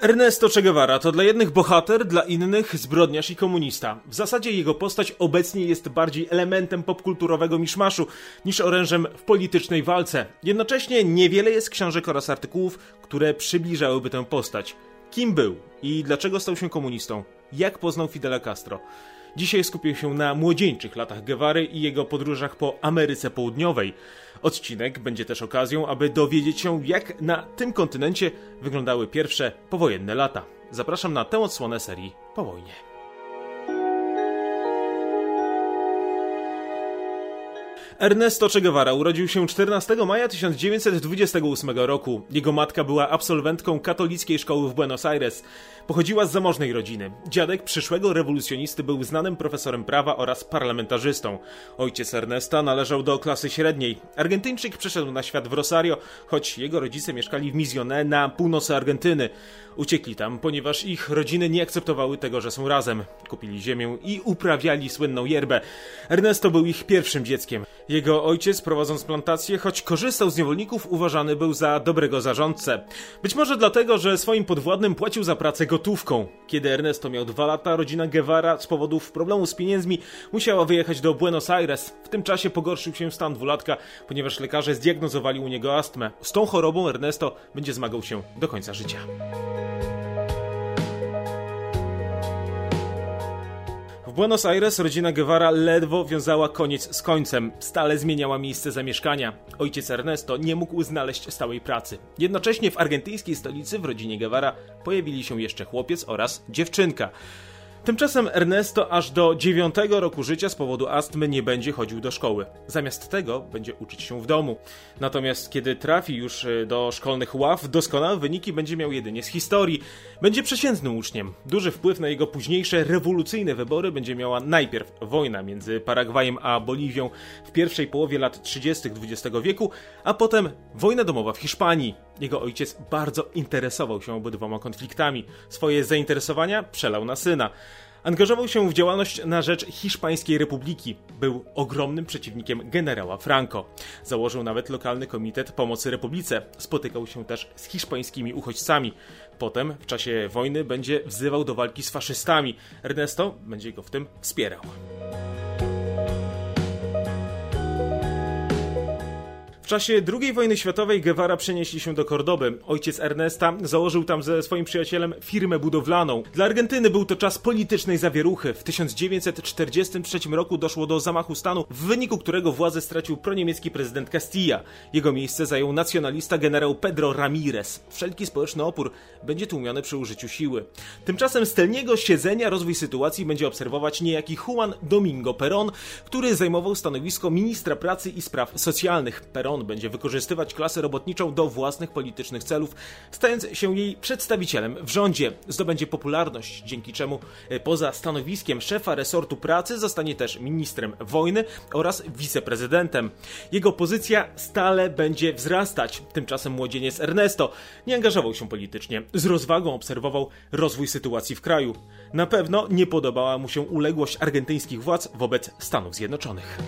Ernesto Che Guevara to dla jednych bohater, dla innych zbrodniarz i komunista. W zasadzie jego postać obecnie jest bardziej elementem popkulturowego miszmaszu niż orężem w politycznej walce. Jednocześnie niewiele jest książek oraz artykułów, które przybliżałyby tę postać. Kim był i dlaczego stał się komunistą? Jak poznał Fidela Castro? Dzisiaj skupię się na młodzieńczych latach Guevary i jego podróżach po Ameryce Południowej. Odcinek będzie też okazją, aby dowiedzieć się, jak na tym kontynencie wyglądały pierwsze powojenne lata. Zapraszam na tę odsłonę serii Po wojnie. Ernesto Che Guevara urodził się 14 maja 1928 roku. Jego matka była absolwentką katolickiej szkoły w Buenos Aires. Pochodziła z zamożnej rodziny. Dziadek przyszłego rewolucjonisty był znanym profesorem prawa oraz parlamentarzystą. Ojciec Ernesta należał do klasy średniej. Argentyńczyk przyszedł na świat w Rosario, choć jego rodzice mieszkali w Misioné na północy Argentyny. Uciekli tam, ponieważ ich rodziny nie akceptowały tego, że są razem. Kupili ziemię i uprawiali słynną yerbę. Ernesto był ich pierwszym dzieckiem. Jego ojciec, prowadząc plantację, choć korzystał z niewolników, uważany był za dobrego zarządcę. Być może dlatego, że swoim podwładnym płacił za pracę gotówką. Kiedy Ernesto miał dwa lata, rodzina Guevara z powodów problemu z pieniędzmi musiała wyjechać do Buenos Aires. W tym czasie pogorszył się stan dwulatka, ponieważ lekarze zdiagnozowali u niego astmę. Z tą chorobą Ernesto będzie zmagał się do końca życia. Buenos Aires rodzina Guevara ledwo wiązała koniec z końcem, stale zmieniała miejsce zamieszkania. Ojciec Ernesto nie mógł znaleźć stałej pracy. Jednocześnie w argentyńskiej stolicy w rodzinie Guevara pojawili się jeszcze chłopiec oraz dziewczynka. Tymczasem Ernesto aż do dziewiątego roku życia z powodu astmy nie będzie chodził do szkoły. Zamiast tego będzie uczyć się w domu. Natomiast kiedy trafi już e, do szkolnych ław, doskonałe wyniki będzie miał jedynie z historii. Będzie przeciętnym uczniem. Duży wpływ na jego późniejsze rewolucyjne wybory będzie miała najpierw wojna między Paragwajem a Boliwią w pierwszej połowie lat 30. XX wieku, a potem wojna domowa w Hiszpanii. Jego ojciec bardzo interesował się obydwoma konfliktami. Swoje zainteresowania przelał na syna. Angażował się w działalność na rzecz Hiszpańskiej Republiki. Był ogromnym przeciwnikiem generała Franco. Założył nawet lokalny komitet pomocy Republice. Spotykał się też z hiszpańskimi uchodźcami. Potem, w czasie wojny, będzie wzywał do walki z faszystami. Ernesto będzie go w tym wspierał. W czasie II wojny światowej Guevara przenieśli się do Kordoby. Ojciec Ernesta założył tam ze swoim przyjacielem firmę budowlaną. Dla Argentyny był to czas politycznej zawieruchy. W 1943 roku doszło do zamachu stanu, w wyniku którego władzę stracił proniemiecki prezydent Castilla. Jego miejsce zajął nacjonalista generał Pedro Ramirez. Wszelki społeczny opór będzie tłumiony przy użyciu siły. Tymczasem z tylniego siedzenia rozwój sytuacji będzie obserwować niejaki Juan Domingo Perón, który zajmował stanowisko ministra pracy i spraw socjalnych. Perón będzie wykorzystywać klasę robotniczą do własnych politycznych celów, stając się jej przedstawicielem w rządzie. Zdobędzie popularność, dzięki czemu e, poza stanowiskiem szefa resortu pracy zostanie też ministrem wojny oraz wiceprezydentem. Jego pozycja stale będzie wzrastać. Tymczasem młodzieniec Ernesto nie angażował się politycznie. Z rozwagą obserwował rozwój sytuacji w kraju. Na pewno nie podobała mu się uległość argentyńskich władz wobec Stanów Zjednoczonych.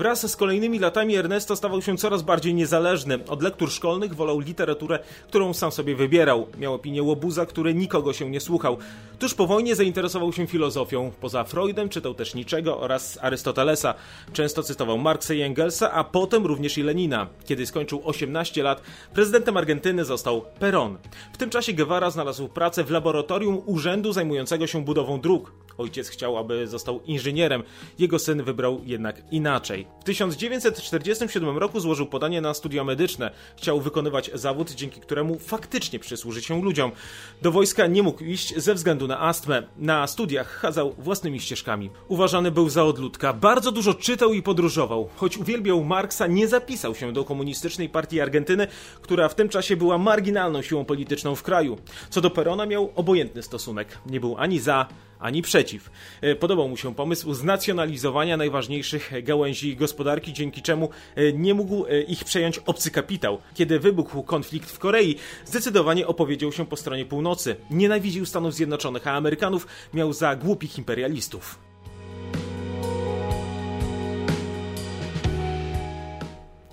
Wraz z kolejnymi latami Ernesto stawał się coraz bardziej niezależny. Od lektur szkolnych wolał literaturę, którą sam sobie wybierał. Miał opinię łobuza, który nikogo się nie słuchał. Tuż po wojnie zainteresował się filozofią. Poza Freudem czytał też Niczego oraz Arystotelesa. Często cytował Marksa i Engelsa, a potem również i Lenina. Kiedy skończył 18 lat, prezydentem Argentyny został Perón. W tym czasie Guevara znalazł pracę w laboratorium urzędu zajmującego się budową dróg. Ojciec chciał, aby został inżynierem. Jego syn wybrał jednak inaczej. W 1947 roku złożył podanie na studia medyczne. Chciał wykonywać zawód, dzięki któremu faktycznie przysłuży się ludziom. Do wojska nie mógł iść ze względu na astmę. Na studiach chadzał własnymi ścieżkami. Uważany był za odludka, bardzo dużo czytał i podróżował. Choć uwielbiał Marksa, nie zapisał się do komunistycznej partii Argentyny, która w tym czasie była marginalną siłą polityczną w kraju. Co do Perona miał obojętny stosunek. Nie był ani za, ani przeciw. E, podobał mu się pomysł znacjonalizowania najważniejszych gałęzi gospodarki, dzięki czemu e, nie mógł e, ich przejąć obcy kapitał. Kiedy wybuchł konflikt w Korei, zdecydowanie opowiedział się po stronie północy. Nienawidził Stanów Zjednoczonych, a Amerykanów miał za głupich imperialistów.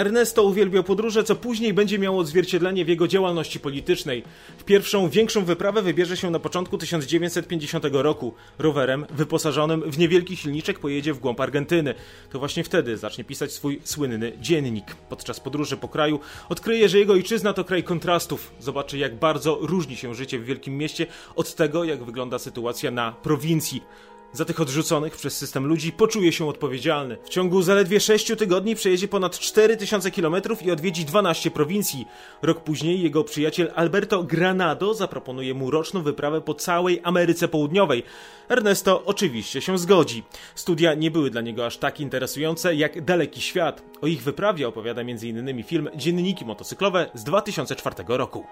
Ernesto uwielbiał podróże, co później będzie miało odzwierciedlenie w jego działalności politycznej. W pierwszą, większą wyprawę wybierze się na początku 1950 roku. Rowerem wyposażonym w niewielki silniczek pojedzie w głąb Argentyny. To właśnie wtedy zacznie pisać swój słynny dziennik. Podczas podróży po kraju odkryje, że jego ojczyzna to kraj kontrastów. Zobaczy, jak bardzo różni się życie w wielkim mieście od tego, jak wygląda sytuacja na prowincji. Za tych odrzuconych przez system ludzi poczuje się odpowiedzialny. W ciągu zaledwie 6 tygodni przejedzie ponad 4000 km i odwiedzi 12 prowincji. Rok później jego przyjaciel Alberto Granado zaproponuje mu roczną wyprawę po całej Ameryce Południowej. Ernesto oczywiście się zgodzi. Studia nie były dla niego aż tak interesujące jak Daleki Świat. O ich wyprawie opowiada m.in. film Dzienniki motocyklowe z 2004 roku.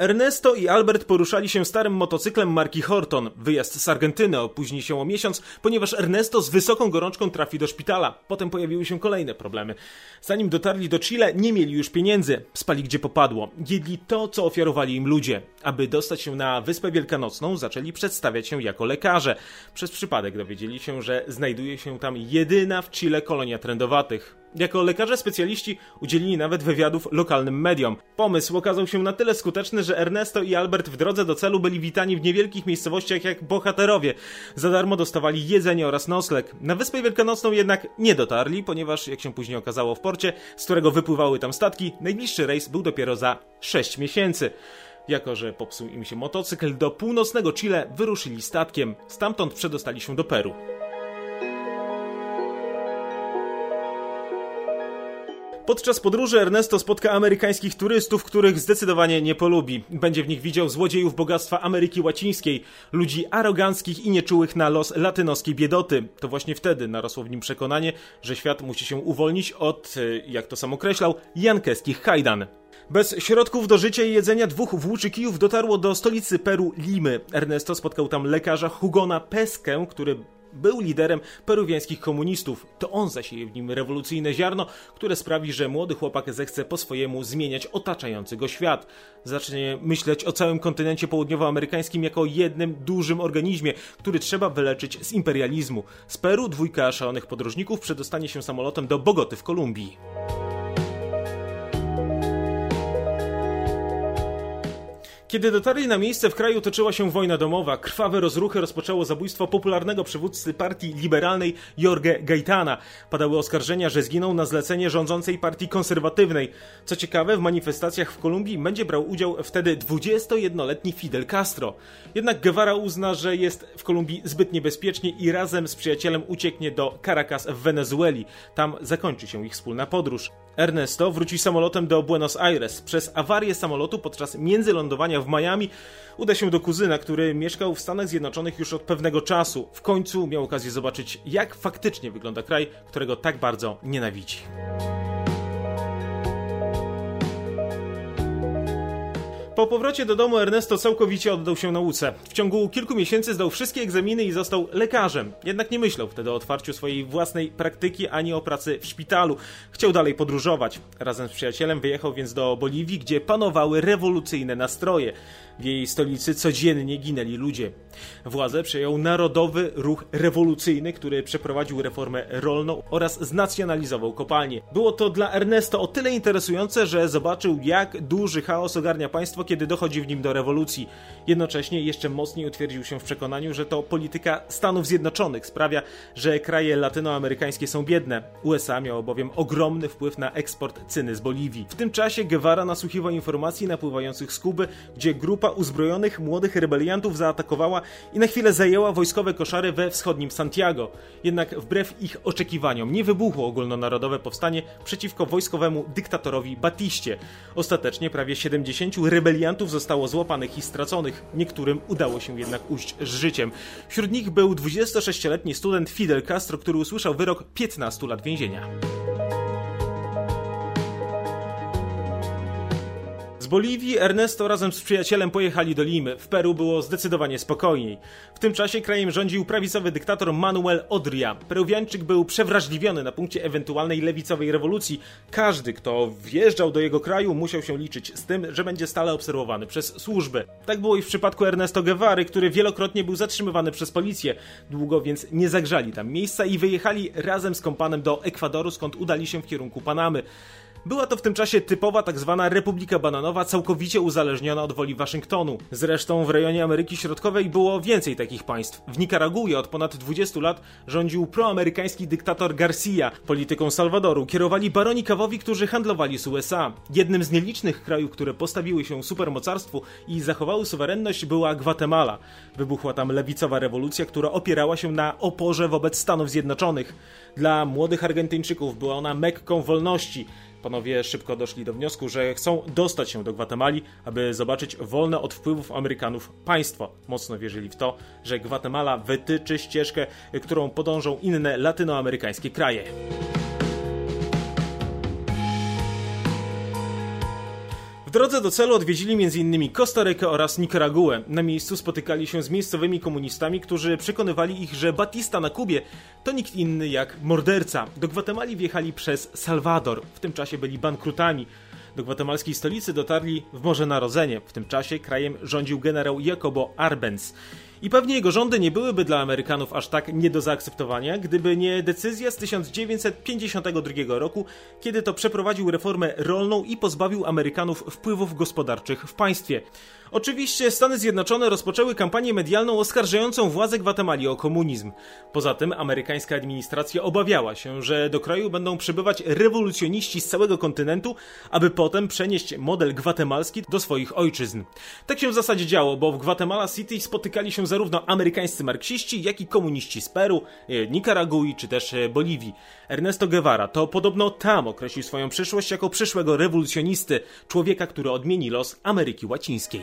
Ernesto i Albert poruszali się starym motocyklem marki Horton. Wyjazd z Argentyny opóźni się o miesiąc, ponieważ Ernesto z wysoką gorączką trafi do szpitala. Potem pojawiły się kolejne problemy. Zanim dotarli do Chile, nie mieli już pieniędzy. Spali gdzie popadło. Jedli to, co ofiarowali im ludzie. Aby dostać się na Wyspę Wielkanocną, zaczęli przedstawiać się jako lekarze. Przez przypadek dowiedzieli się, że znajduje się tam jedyna w Chile kolonia trendowatych. Jako lekarze specjaliści udzielili nawet wywiadów lokalnym mediom. Pomysł okazał się na tyle skuteczny, że Ernesto i Albert w drodze do celu byli witani w niewielkich miejscowościach jak bohaterowie. Za darmo dostawali jedzenie oraz nocleg. Na Wyspę Wielkanocną jednak nie dotarli, ponieważ, jak się później okazało w porcie, z którego wypływały tam statki, najbliższy rejs był dopiero za 6 miesięcy. Jako, że popsuł im się motocykl, do północnego Chile wyruszyli statkiem. Stamtąd przedostali się do Peru. Podczas podróży Ernesto spotka amerykańskich turystów, których zdecydowanie nie polubi. Będzie w nich widział złodziejów bogactwa Ameryki Łacińskiej, ludzi aroganckich i nieczułych na los latynoskiej biedoty. To właśnie wtedy narosło w nim przekonanie, że świat musi się uwolnić od, e, jak to sam określał, jankeskich hajdan. Bez środków do życia i jedzenia dwóch włóczykijów dotarło do stolicy Peru Limy. Ernesto spotkał tam lekarza Hugona Peskę, który był liderem peruwiańskich komunistów. To on zasieje w nim rewolucyjne ziarno, które sprawi, że młody chłopak zechce po swojemu zmieniać otaczający go świat. Zacznie myśleć o całym kontynencie południowoamerykańskim jako jednym dużym organizmie, który trzeba wyleczyć z imperializmu. Z Peru dwójka szalonych podróżników przedostanie się samolotem do Bogoty w Kolumbii. Kiedy dotarli na miejsce, w kraju toczyła się wojna domowa. Krwawe rozruchy rozpoczęło zabójstwo popularnego przywódcy partii liberalnej Jorge Gaitana. Padały oskarżenia, że zginął na zlecenie rządzącej partii konserwatywnej. Co ciekawe, w manifestacjach w Kolumbii będzie brał udział wtedy 21-letni Fidel Castro. Jednak Guevara uzna, że jest w Kolumbii zbyt niebezpiecznie i razem z przyjacielem ucieknie do Caracas w Wenezueli. Tam zakończy się ich wspólna podróż. Ernesto wróci samolotem do Buenos Aires. Przez awarię samolotu podczas międzylądowania w Miami uda się do kuzyna, który mieszkał w Stanach Zjednoczonych już od pewnego czasu. W końcu miał okazję zobaczyć, jak faktycznie wygląda kraj, którego tak bardzo nienawidzi. Po powrocie do domu Ernesto całkowicie oddał się nauce. W ciągu kilku miesięcy zdał wszystkie egzaminy i został lekarzem. Jednak nie myślał wtedy o otwarciu swojej własnej praktyki ani o pracy w szpitalu. Chciał dalej podróżować. Razem z przyjacielem wyjechał więc do Boliwii, gdzie panowały rewolucyjne nastroje. W jej stolicy codziennie ginęli ludzie. Władzę przejął Narodowy Ruch Rewolucyjny, który przeprowadził reformę rolną oraz znacjonalizował kopalnie. Było to dla Ernesto o tyle interesujące, że zobaczył, jak duży chaos ogarnia państwo, kiedy dochodzi w nim do rewolucji. Jednocześnie jeszcze mocniej utwierdził się w przekonaniu, że to polityka Stanów Zjednoczonych sprawia, że kraje latynoamerykańskie są biedne. USA miało bowiem ogromny wpływ na eksport cyny z Boliwii. W tym czasie Guevara nasłuchiwał informacji napływających z Kuby, gdzie grupa uzbrojonych młodych rebeliantów zaatakowała i na chwilę zajęła wojskowe koszary we wschodnim Santiago. Jednak wbrew ich oczekiwaniom nie wybuchło ogólnonarodowe powstanie przeciwko wojskowemu dyktatorowi Batiście. Ostatecznie prawie 70 rebeliantów zostało złapanych i straconych. Niektórym udało się jednak ujść z życiem. Wśród nich był 26-letni student Fidel Castro, który usłyszał wyrok 15 lat więzienia. Boliwii Ernesto razem z przyjacielem pojechali do Limy. W Peru było zdecydowanie spokojniej. W tym czasie krajem rządził prawicowy dyktator Manuel Odria. Peruwiańczyk był przewrażliwiony na punkcie ewentualnej lewicowej rewolucji. Każdy, kto wjeżdżał do jego kraju, musiał się liczyć z tym, że będzie stale obserwowany przez służby. Tak było i w przypadku Ernesto Guevary, który wielokrotnie był zatrzymywany przez policję. Długo więc nie zagrzali tam miejsca i wyjechali razem z kompanem do Ekwadoru, skąd udali się w kierunku Panamy. Była to w tym czasie typowa tak zwana Republika Bananowa, całkowicie uzależniona od woli Waszyngtonu. Zresztą w rejonie Ameryki Środkowej było więcej takich państw. W Nikaragui od ponad 20 lat rządził proamerykański dyktator Garcia. Polityką Salwadoru kierowali baroni kawowi, którzy handlowali z USA. Jednym z nielicznych krajów, które postawiły się supermocarstwu i zachowały suwerenność była Gwatemala. Wybuchła tam lewicowa rewolucja, która opierała się na oporze wobec Stanów Zjednoczonych. Dla młodych Argentyńczyków była ona mekką wolności. Panowie szybko doszli do wniosku, że chcą dostać się do Gwatemali, aby zobaczyć wolne od wpływów Amerykanów państwo. Mocno wierzyli w to, że Gwatemala wytyczy ścieżkę, którą podążą inne latynoamerykańskie kraje. W drodze do celu odwiedzili m.in. Kostarykę oraz Nicaraguę. Na miejscu spotykali się z miejscowymi komunistami, którzy przekonywali ich, że Batista na Kubie to nikt inny jak morderca. Do Gwatemali wjechali przez Salwador. W tym czasie byli bankrutami. Do gwatemalskiej stolicy dotarli w Morze Narodzenie. W tym czasie krajem rządził generał Jacobo Arbenz. I pewnie jego rządy nie byłyby dla Amerykanów aż tak nie do zaakceptowania, gdyby nie decyzja z 1952 roku, kiedy to przeprowadził reformę rolną i pozbawił Amerykanów wpływów gospodarczych w państwie. Oczywiście Stany Zjednoczone rozpoczęły kampanię medialną oskarżającą władze Gwatemali o komunizm. Poza tym amerykańska administracja obawiała się, że do kraju będą przybywać rewolucjoniści z całego kontynentu, aby potem przenieść model gwatemalski do swoich ojczyzn. Tak się w zasadzie działo, bo w Guatemala City spotykali się zarówno amerykańscy marksiści, jak i komuniści z Peru, e, Nikaragui czy też e, Boliwii. Ernesto Guevara to podobno tam określił swoją przyszłość jako przyszłego rewolucjonisty, człowieka, który odmieni los Ameryki Łacińskiej.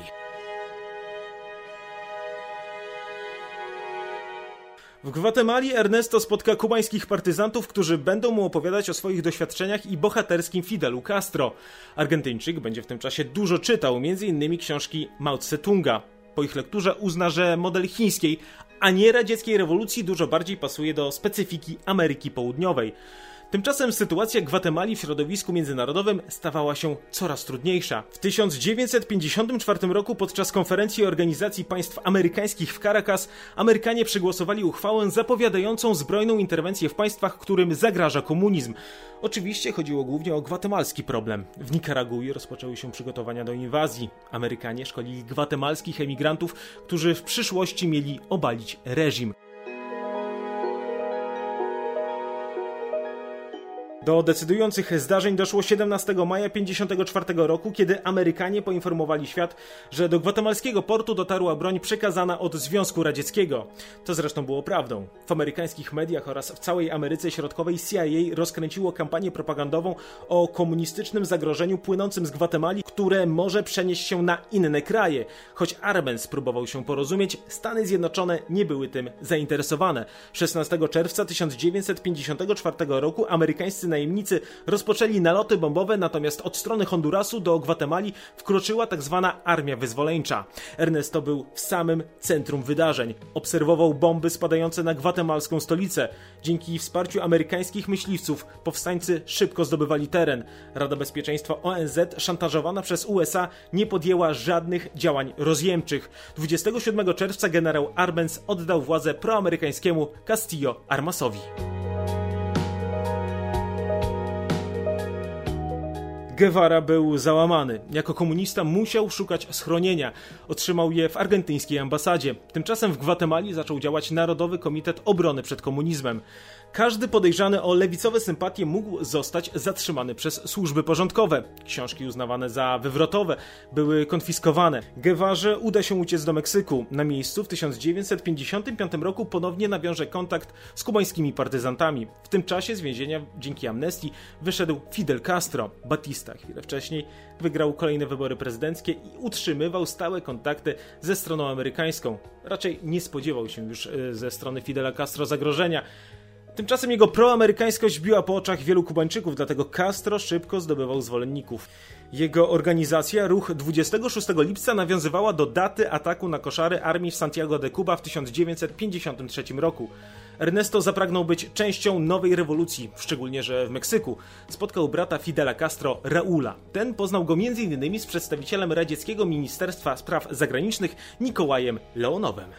W Gwatemali Ernesto spotka kubańskich partyzantów, którzy będą mu opowiadać o swoich doświadczeniach i bohaterskim Fidelu Castro. Argentyńczyk będzie w tym czasie dużo czytał, m.in. książki Mao Tse-tunga. Po ich lekturze uzna, że model chińskiej, a nie radzieckiej rewolucji dużo bardziej pasuje do specyfiki Ameryki Południowej. Tymczasem sytuacja Gwatemali w środowisku międzynarodowym stawała się coraz trudniejsza. W 1954 roku podczas konferencji Organizacji Państw Amerykańskich w Caracas Amerykanie przegłosowali uchwałę zapowiadającą zbrojną interwencję w państwach, którym zagraża komunizm. Oczywiście chodziło głównie o gwatemalski problem. W Nikaragui rozpoczęły się przygotowania do inwazji. Amerykanie szkolili gwatemalskich emigrantów, którzy w przyszłości mieli obalić reżim. Do decydujących zdarzeń doszło 17 maja 1954 roku, kiedy Amerykanie poinformowali świat, że do gwatemalskiego portu dotarła broń przekazana od Związku Radzieckiego. To zresztą było prawdą. W amerykańskich mediach oraz w całej Ameryce Środkowej CIA rozkręciło kampanię propagandową o komunistycznym zagrożeniu płynącym z Gwatemali, które może przenieść się na inne kraje. Choć Arbenz próbował się porozumieć, Stany Zjednoczone nie były tym zainteresowane. 16 czerwca 1954 roku amerykańscy najemnicy rozpoczęli naloty bombowe, natomiast od strony Hondurasu do Gwatemali wkroczyła tzw. Tak Armia Wyzwoleńcza. Ernesto był w samym centrum wydarzeń. Obserwował bomby spadające na gwatemalską stolicę. Dzięki wsparciu amerykańskich myśliwców powstańcy szybko zdobywali teren. Rada Bezpieczeństwa ONZ, szantażowana przez USA, nie podjęła żadnych działań rozjemczych. 27 czerwca generał Arbenz oddał władzę proamerykańskiemu Castillo Armasowi. Guevara był załamany. Jako komunista musiał szukać schronienia. Otrzymał je w argentyńskiej ambasadzie. Tymczasem w Gwatemali zaczął działać Narodowy Komitet Obrony przed Komunizmem. Każdy podejrzany o lewicowe sympatie mógł zostać zatrzymany przez służby porządkowe. Książki uznawane za wywrotowe były konfiskowane. Guevarze uda się uciec do Meksyku. Na miejscu w 1955 roku ponownie nawiąże kontakt z kubańskimi partyzantami. W tym czasie z więzienia dzięki amnestii wyszedł Fidel Castro. Batista chwilę wcześniej wygrał kolejne wybory prezydenckie i utrzymywał stałe kontakty ze stroną amerykańską. Raczej nie spodziewał się już e, ze strony Fidela Castro zagrożenia. Tymczasem jego proamerykańskość biła po oczach wielu Kubańczyków, dlatego Castro szybko zdobywał zwolenników. Jego organizacja, ruch 26 lipca, nawiązywała do daty ataku na koszary armii w Santiago de Cuba w 1953 roku. Ernesto zapragnął być częścią nowej rewolucji, szczególnie że w Meksyku. Spotkał brata Fidela Castro, Raula. Ten poznał go m.in. z przedstawicielem radzieckiego Ministerstwa Spraw Zagranicznych Nikołajem Leonowem.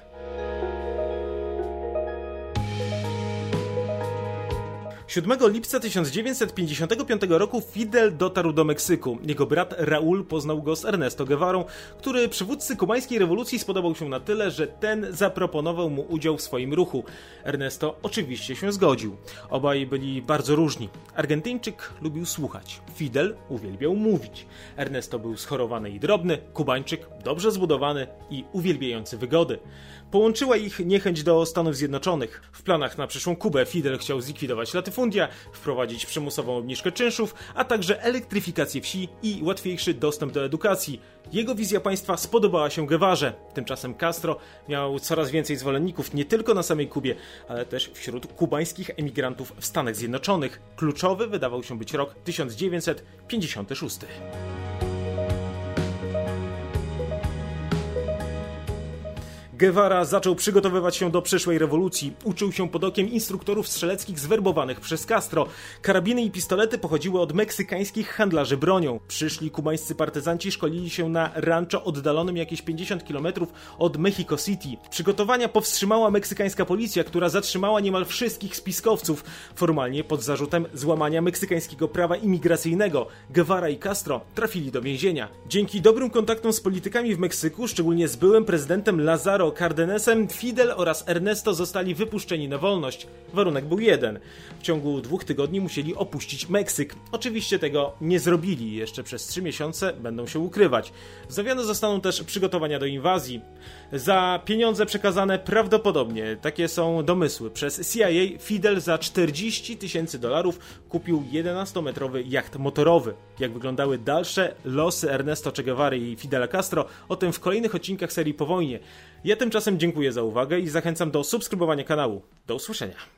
7 lipca 1955 roku Fidel dotarł do Meksyku. Jego brat Raúl poznał go z Ernesto Guevarą, który przywódcy kubańskiej rewolucji spodobał się na tyle, że ten zaproponował mu udział w swoim ruchu. Ernesto oczywiście się zgodził. Obaj byli bardzo różni. Argentyńczyk lubił słuchać, Fidel uwielbiał mówić. Ernesto był schorowany i drobny, Kubańczyk dobrze zbudowany i uwielbiający wygody. Połączyła ich niechęć do Stanów Zjednoczonych. W planach na przyszłą Kubę Fidel chciał zlikwidować latyfundia, wprowadzić przymusową obniżkę czynszów, a także elektryfikację wsi i łatwiejszy dostęp do edukacji. Jego wizja państwa spodobała się Guevarze. Tymczasem Castro miał coraz więcej zwolenników nie tylko na samej Kubie, ale też wśród kubańskich emigrantów w Stanach Zjednoczonych. Kluczowy wydawał się być rok 1956. Guevara zaczął przygotowywać się do przyszłej rewolucji. Uczył się pod okiem instruktorów strzeleckich zwerbowanych przez Castro. Karabiny i pistolety pochodziły od meksykańskich handlarzy bronią. Przyszli kubańscy partyzanci szkolili się na rancho oddalonym jakieś 50 km od Mexico City. Przygotowania powstrzymała meksykańska policja, która zatrzymała niemal wszystkich spiskowców, formalnie pod zarzutem złamania meksykańskiego prawa imigracyjnego. Guevara i Castro trafili do więzienia. Dzięki dobrym kontaktom z politykami w Meksyku, szczególnie z byłym prezydentem Lazaro Cardenesem, Fidel oraz Ernesto zostali wypuszczeni na wolność. Warunek był jeden. W ciągu dwóch tygodni musieli opuścić Meksyk. Oczywiście tego nie zrobili. Jeszcze przez trzy miesiące będą się ukrywać. Wznawione zostaną też przygotowania do inwazji. Za pieniądze przekazane prawdopodobnie, takie są domysły, przez CIA Fidel za 40 tysięcy dolarów kupił 11-metrowy jacht motorowy. Jak wyglądały dalsze losy Ernesto Che Guevara i Fidela Castro, o tym w kolejnych odcinkach serii Po wojnie. Ja tymczasem dziękuję za uwagę i zachęcam do subskrybowania kanału. Do usłyszenia.